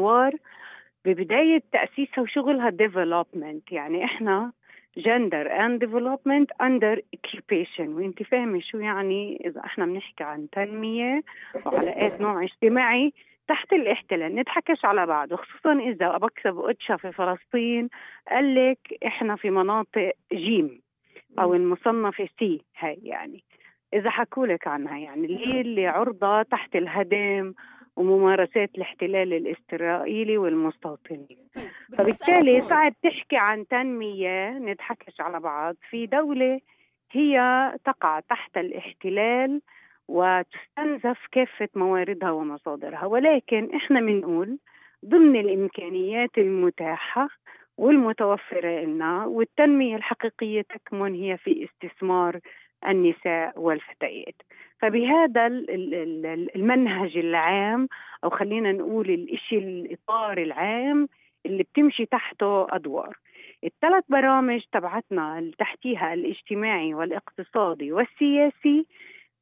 أدوار ببداية تأسيسها وشغلها development يعني إحنا gender and development under occupation. وأنت فاهمة شو يعني؟ إذا إحنا بنحكي عن تنمية وعلاقات نوع اجتماعي تحت الاحتلال. نضحكش على بعض وخصوصا إذا بكسب أوتشا في فلسطين قال لك إحنا في مناطق جيم أو المصنفة سي هاي يعني. إذا حكوا لك عنها يعني اللي اللي عرضة تحت الهدم وممارسات الاحتلال الإسرائيلي والمستوطنين. طيب، فبالتالي صعب تحكي عن تنمية نضحكش على بعض. في دولة هي تقع تحت الاحتلال وتستنزف كافة مواردها ومصادرها. ولكن إحنا بنقول ضمن الإمكانيات المتاحة والمتوفرة لنا والتنمية الحقيقية تكمن هي في استثمار النساء والفتيات. فبهذا المنهج العام أو خلينا نقول الإشي الإطار العام اللي بتمشي تحته أدوار. الثلاث برامج تبعتنا اللي تحتيها الاجتماعي والاقتصادي والسياسي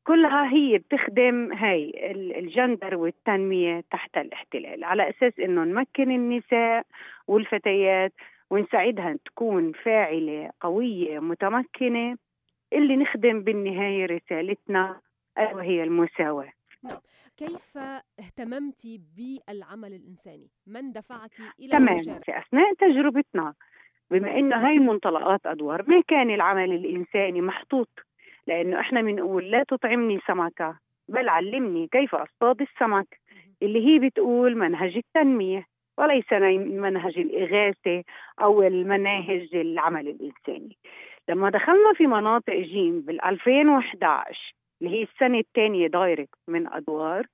كلها هي بتخدم هاي الجندر والتنمية تحت الاحتلال. على أساس أنه نمكن النساء والفتيات ونساعدها تكون فاعلة قوية متمكنة اللي نخدم بالنهاية رسالتنا وهي المساواة. نعم. كيف اهتممت بالعمل الإنساني؟ من دفعك إلى تمام في أثناء تجربتنا بما إنه هاي منطلقات أدوار ما كان العمل الإنساني محطوط؟ لأنه إحنا بنقول لا تطعمني سمكة بل علمني كيف أصطاد السمك اللي هي بتقول منهج التنمية وليس منهج الإغاثة أو المناهج العمل الإنساني. لما دخلنا في مناطق جيم بال 2011 اللي هي السنة الثانية direct من أدوار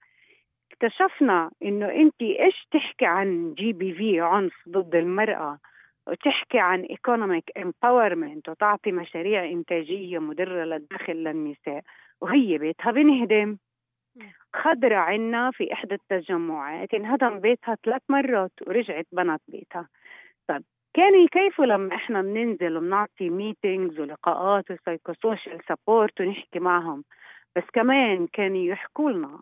اكتشفنا إنه أنت إيش تحكي عن GBV عنف ضد المرأة؟ وتحكي عن economic empowerment وتعطي مشاريع إنتاجية مدرة للدخل للنساء وهي بيتها بنهدم. خضرة عنا في إحدى التجمعات انهدم بيتها ثلاث مرات ورجعت بنت بيتها. طب كان يكيفوا لما إحنا بننزل وبنعطي meetings ولقاءات و psychosocial support ونحكي معهم؟ بس كمان كانوا يحكوا لنا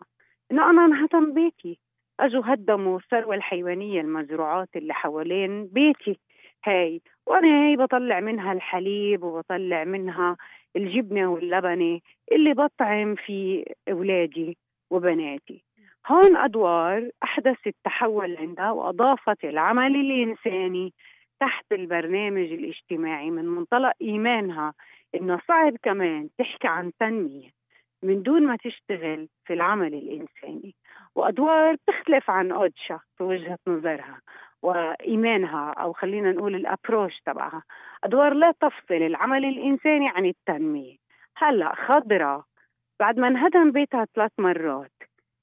إنه أنا انهدم بيتي. أجوا هدموا الثروة الحيوانية المزروعات اللي حوالين بيتي. هاي وأنا هاي بطلع منها الحليب وبطلع منها الجبنة واللبنة اللي بطعم في أولادي وبناتي. هون أدوار أحدثت تحول عندها وأضافت العمل الإنساني تحت البرنامج الاجتماعي من منطلق إيمانها إنه صعب كمان تحكي عن تنمية. من دون ما تشتغل في العمل الإنساني. وأدوار تختلف عن اودشا في وجهة نظرها وإيمانها أو خلينا نقول الابروش تبعها. أدوار لا تفصل العمل الإنساني عن التنمية. هلأ خضرة. بعد ما انهدم بيتها ثلاث مرات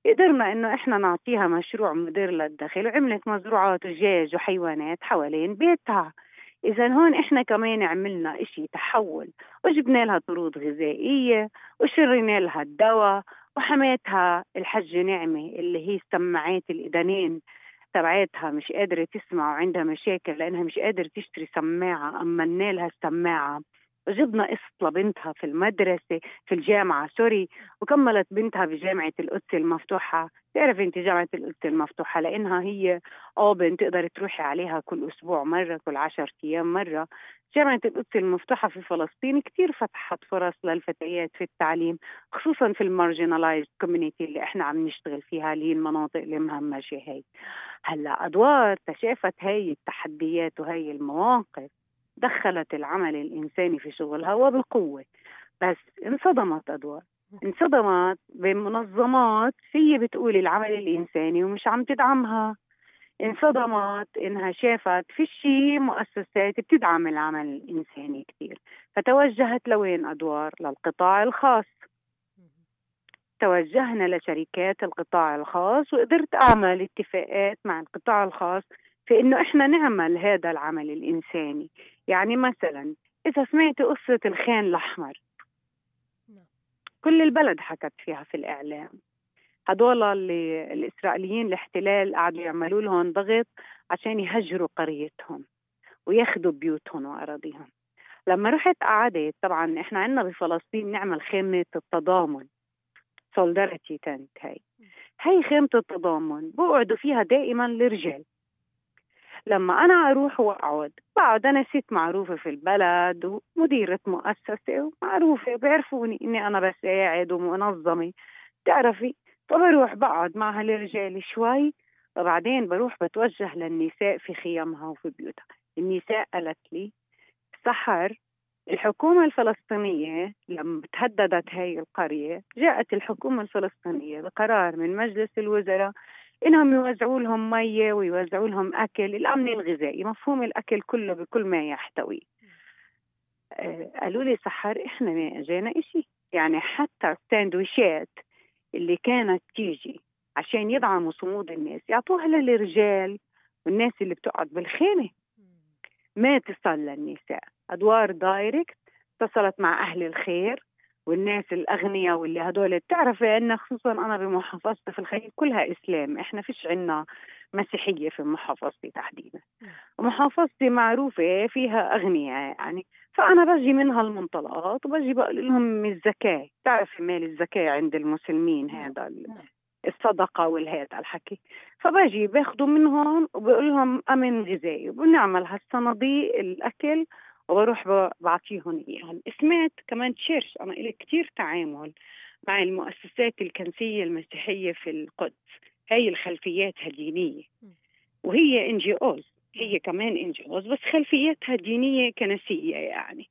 قدرنا إنه إحنا نعطيها مشروع مدير للدخل وعملت مزروعات دجاج وحيوانات حوالين بيتها. إذا هون إحنا كمان عملنا إشي تحول. وجبنا لها طرود غذائية وشرينا لها الدواء وحماتها الحجة نعمة اللي هي سماعات الإذنين تبعتها مش قادرة تسمع وعندها مشاكل لأنها مش قادرة تشتري سماعة. أما لها السماعة. جبنا قسط لبنتها في المدرسة في الجامعة سوري. وكملت بنتها بجامعة القدس المفتوحة. تعرف انت جامعة القدس المفتوحة؟ لأنها هي open تقدر تروحي عليها كل أسبوع مرة كل عشر أيام مرة. جامعة القدس المفتوحة في فلسطين كثير فتحت فرص للفتيات في التعليم خصوصا في ال marginalized community اللي إحنا عم نشتغل فيها اللي هي المناطق المهمشة هي. هلأ أدوار تشافت هاي التحديات وهي المواقف. دخلت العمل الإنساني في شغلها وبقوة بس انصدمت أدوار. انصدمت بمنظمات هي بتقول العمل الإنساني ومش عم تدعمها. انصدمت إنها شافت في شيء مؤسسات بتدعم العمل الإنساني كثير فتوجهت لوين أدوار؟ للقطاع الخاص. توجهنا لشركات القطاع الخاص وقدرت أعمل اتفاقات مع القطاع الخاص في إنه إحنا نعمل هذا العمل الإنساني. يعني مثلا إذا سمعت قصة الخان الأحمر. نعم. كل البلد حكت فيها في الإعلام. هدول اللي الإسرائيليين الاحتلال قعدوا يعملوا لهم ضغط عشان يهجروا قريتهم وياخذوا بيوتهم وأراضيهم. لما رحت قعدت طبعا إحنا عندنا بفلسطين نعمل خيمه التضامن. سولداريتي تنت هاي. هي خيمة التضامن بقعدوا فيها دائما الرجال. لما أنا أروح وأقعد بقعد أنا ست معروفة في البلد ومديرة مؤسسة ومعروفة بيعرفوني إني أنا بساعد ومنظمة بتعرفي؟ فبروح بقعد مع هالرجال شوي وبعدين بروح بتوجه للنساء في خيامها وفي بيوتها. النساء قالت لي سحر الحكومة الفلسطينية لما تهددت هاي القرية جاءت الحكومة الفلسطينية بقرار من مجلس الوزراء إنهم يوزعوا لهم مية ويوزعوا لهم أكل الأمن الغذائي مفهوم الأكل كله بكل ما يحتوي. آه، قالوا لي سحر إحنا ما اجانا إشي. يعني حتى الساندويشات اللي كانت تيجي عشان يدعموا صمود الناس يعطوها للرجال والناس اللي بتقعد بالخيمة. ما تصل للنساء. أدوار دايركت اتصلت مع أهل الخير. والناس الأغنياء واللي هدول بتعرفي إن خصوصا أنا بمحافظتي في الخليج كلها إسلام. إحنا فيش عنا مسيحية في محافظتي تحديدا. ومحافظتي معروفة فيها أغنياء يعني. فأنا بجي منها المنطلقات وبجي بقول لهم الزكاة. بتعرفي مال الزكاة عند المسلمين هذا نعم. الصدقة والهيدا الحكي. فبجي باخذوا منهم وبقول لهم أمن غذائي. وبنعمل هالصناديق الأكل وبروح بعطيهم اياها سمعت كمان church أنا لي كثير تعامل مع المؤسسات الكنسية المسيحية في القدس. هي الخلفياتها دينيه وهي إن جي أوز هي كمان إن جي أوز بس خلفياتها دينيه كنسية يعني.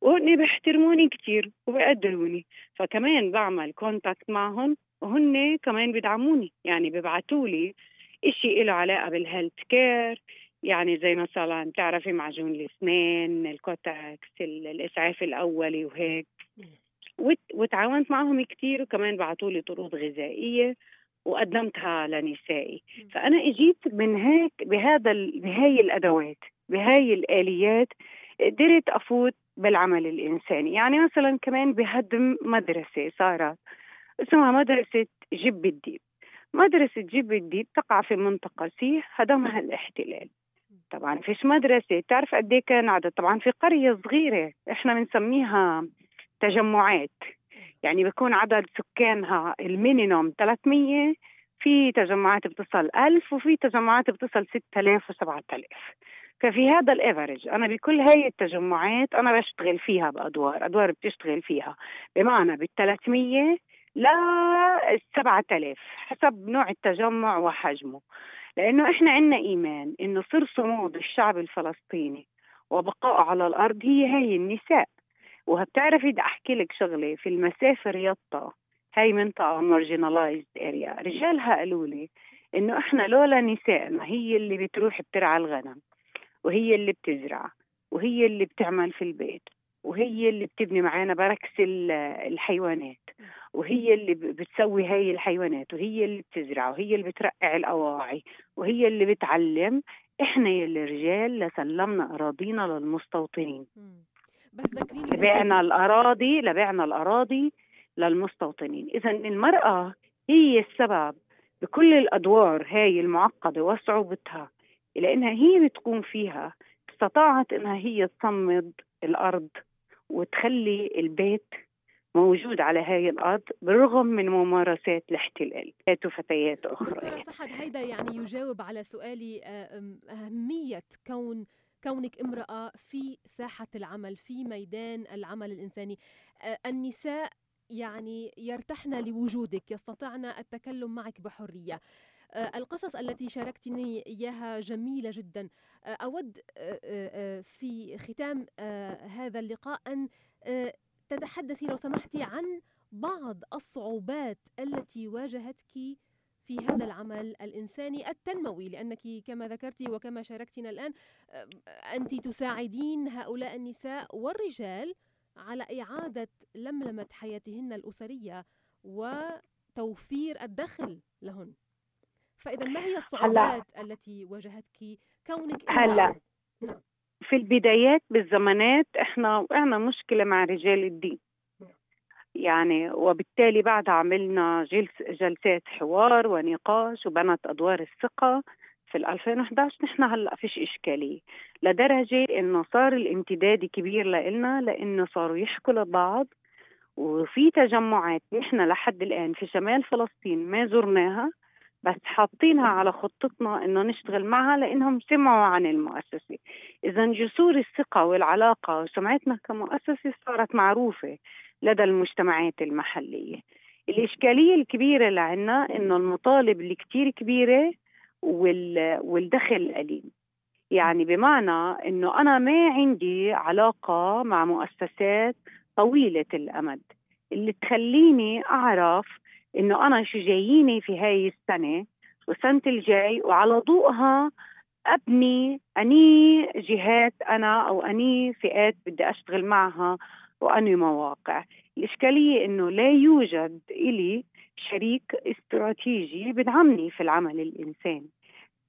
وهن بيحترموني كثير وبيقدروني. فكمان بعمل contact معهم وهن كمان بيدعموني. يعني بيبعتوا لي شيء له علاقة بال health care يعني زي مثلا تعرفي معجون الإسنان ال Kotex الإسعاف الأولي وهيك. وتعاونت معهم كثير وكمان بعثوا لي طرود غذائية وقدمتها لنسائي. فأنا إجيت من هيك بهذا بهاي الأدوات بهاي الآليات قدرت أفوت بالعمل الإنساني. يعني مثلا كمان بهدم مدرسة صارت اسمها مدرسة جب الديب. مدرسة جب الديب تقع في منطقة سيح هدمها الاحتلال. طبعا فيش مدرسة. تعرف قد إيه كان عدد؟ طبعا في قرية صغيرة إحنا بنسميها تجمعات. يعني بيكون عدد سكانها ال minimum 300 في تجمعات بتصل 1000 وفي تجمعات بتصل 6000 و7000 ففي هذا ال average أنا بكل هاي التجمعات أنا بشتغل فيها بأدوار أدوار بتشتغل فيها. بمعنى بال 300 ل 7000 حسب نوع التجمع وحجمه. لأنه إحنا عندنا إيمان إنه سر صمود الشعب الفلسطيني وبقائه على الأرض هي هي النساء. وبتعرفي بدي أحكي لك شغلة في مسافر يطا هاي منطقة marginalized area رجالها قالوا لي إنه إحنا لولا نسائنا هي اللي بتروح بترعى الغنم وهي اللي بتزرع وهي اللي بتعمل في البيت. وهي اللي بتبني معانا بركس الحيوانات وهي اللي بتسوي هاي الحيوانات وهي اللي بتزرع وهي اللي بترقع الأواعي وهي اللي بتعلم إحنا يا الرجال لسلمنا أراضينا للمستوطنين. بس ذكريني لبعنا الأراضي لبعنا الأراضي للمستوطنين. إذا المرأة هي السبب بكل الأدوار هاي المعقدة وصعوبتها لأنها هي بتقوم فيها استطاعت إنها هي تصمد الأرض وتخلي البيت موجود على هاي الأرض بالرغم من ممارسات الاحتلال. وفتيات أخرى دكتورة صحد هيدا يعني يجاوب على سؤالي أهمية كون كونك امرأة في ساحة العمل في ميدان العمل الإنساني. النساء يعني يرتحن لوجودك يستطعن التكلم معك بحرية. القصص التي شاركتني إياها جميلة جدا. أود في ختام هذا اللقاء أن تتحدثي لو سمحتي عن بعض الصعوبات التي واجهتك في هذا العمل الإنساني التنموي لأنك كما ذكرتي وكما شاركتنا الآن أنت تساعدين هؤلاء النساء والرجال على إعادة لملمة حياتهن الأسرية وتوفير الدخل لهن. فإذا ما هي الصعوبات هلا. التي واجهتك كونك هلا نعم. في البدايات بالزمانات إحنا وقعنا مشكلة مع رجال الدين. يعني وبالتالي بعد عملنا جلس جلسات حوار ونقاش وبنت أدوار الثقة في 2011 نحن هلأ فيش إشكالية. لدرجة إنه صار الامتداد كبير لنا لإنه صاروا يحكوا لبعض وفي تجمعات نحن لحد الآن في شمال فلسطين ما زرناها. بس حاطينها على خطتنا إنه نشتغل معها لإنهم سمعوا عن المؤسسة. اذا جسور الثقة والعلاقة وسمعتنا كمؤسسة صارت معروفة لدى المجتمعات المحلية. الإشكالية الكبيرة اللي عندنا إنه المطالب اللي كتير كبيره والدخل قليل. يعني بمعنى إنه أنا ما عندي علاقة مع مؤسسات طويلة الأمد. اللي تخليني أعرف إنه أنا شو جاييني في هاي السنة والسنة الجاي وعلى ضوءها أبني أني جهات أنا أو أني فئات بدي أشتغل معها واني مواقع. الإشكالية إنه لا يوجد إلي شريك استراتيجي بدعمني في العمل الانساني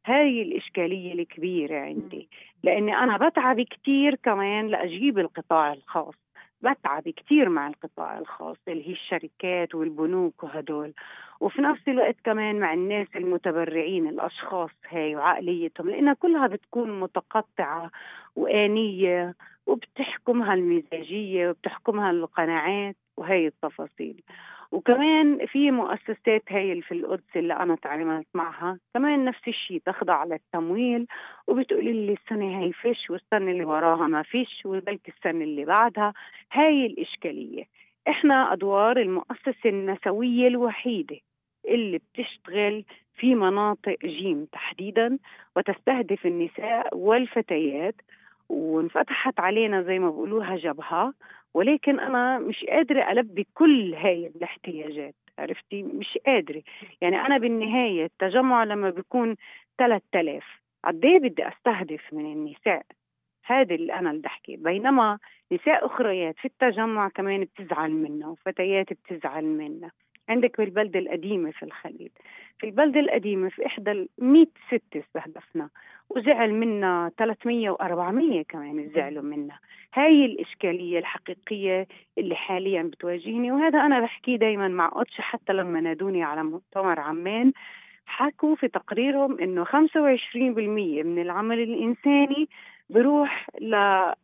هاي الإشكالية الكبيرة عندي. لأني أنا بتعب كتير كمان لأجيب القطاع الخاص. بتعب كتير مع القطاع الخاص اللي هي الشركات والبنوك وهدول. وفي نفس الوقت كمان مع الناس المتبرعين الأشخاص هاي وعقليتهم لأنها كلها بتكون متقطعة وآنية وبتحكمها المزاجية وبتحكمها القناعات وهي التفاصيل. وكمان في مؤسسات هاي في القدس اللي أنا تعاملت معها. كمان نفس الشيء تخضع للتمويل وبتقولي لي السنة هاي فيش والسنة اللي وراها ما فيش وبلكي السنة اللي بعدها. هاي الإشكالية. إحنا أدوار المؤسسة النسوية الوحيدة اللي بتشتغل في مناطق جيم تحديدا وتستهدف النساء والفتيات وانفتحت علينا زي ما بقولوها جبهة ولكن أنا مش قادرة ألبي كل هاي الاحتياجات عرفتي؟ مش قادرة. يعني أنا بالنهاية التجمع لما بيكون 3000 قد إيه بدي أستهدف من النساء؟ هذا اللي أنا اللي بحكي. بينما نساء أخريات في التجمع كمان بتزعل منا وفتيات بتزعل منا عندك بالبلدة القديمة في الخليل. في البلدة القديمة في إحدى ال 100 ست استهدفنا. وزعل منا 300 و400 كمان زعلوا منا. هاي الإشكالية الحقيقية اللي حاليا بتواجهني وهذا أنا بحكيه دايما مع أوتش حتى لما نادوني على مؤتمر عمان. حكوا في تقريرهم إنه 25% من العمل الإنساني بروح ل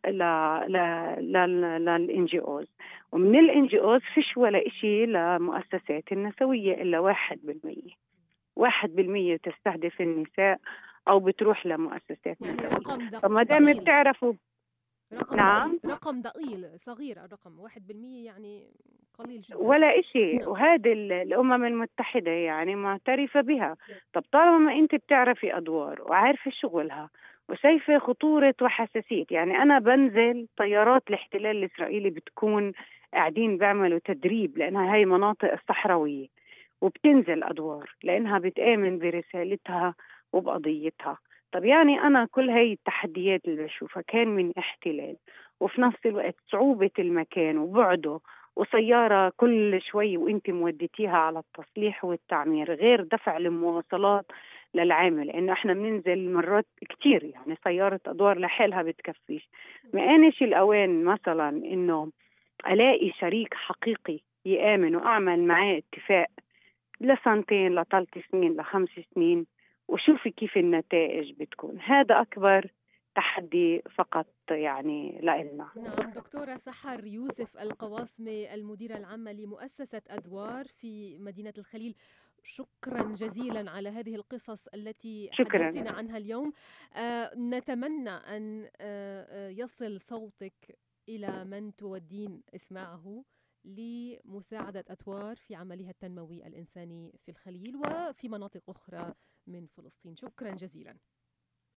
ل ل للان جي أوز. ومن الان جي أوز فيش ولا شيء لمؤسسات النسوية إلا 1% 1% تستهدف النساء أو بتروح لمؤسسات يعني رقم دقيق فما دام بتعرفوا. رقم نعم. رقم ضئيل صغير الرقم 1% يعني قليل جدا. ولا شيء نعم. وهذه الأمم المتحدة يعني معترفة بها. طب طالما أنت بتعرفي أدوار وعارفة شغلها وشايفة خطورة وحساسية يعني أنا بنزل طيارات الاحتلال الإسرائيلي بتكون قاعدين بيعملوا تدريب لأنها هاي مناطق صحراوية وبتنزل أدوار لأنها بتآمن برسالتها وبقضيتها. طب يعني أنا كل هاي التحديات اللي بشوفها كان من احتلال وفي نفس الوقت صعوبة المكان وبعده وسيارة كل شوي وانت موديتيها على التصليح والتعمير غير دفع المواصلات للعامل لأنه إحنا بننزل مرات كثير يعني سيارة أدوار لحالها بتكفيش. ما انش الأوان مثلا إنه ألاقي شريك حقيقي يآمن وأعمل معاه اتفاق لسنتين لثلاث سنين لخمس سنين. وشوفي كيف النتائج بتكون. هذا أكبر تحدي فقط يعني لنا نعم دكتورة سحر يوسف القواسمة المديرة العامة لمؤسسة أدوار في مدينة الخليل. شكرا جزيلا على هذه القصص التي شكرا. حدثتنا عنها اليوم. آه نتمنى أن آه, آه، يصل صوتك إلى من تودين إسماعه. لمساعدة أتوار في عملها التنموي الإنساني في الخليل وفي مناطق أخرى من فلسطين. شكرا جزيلا.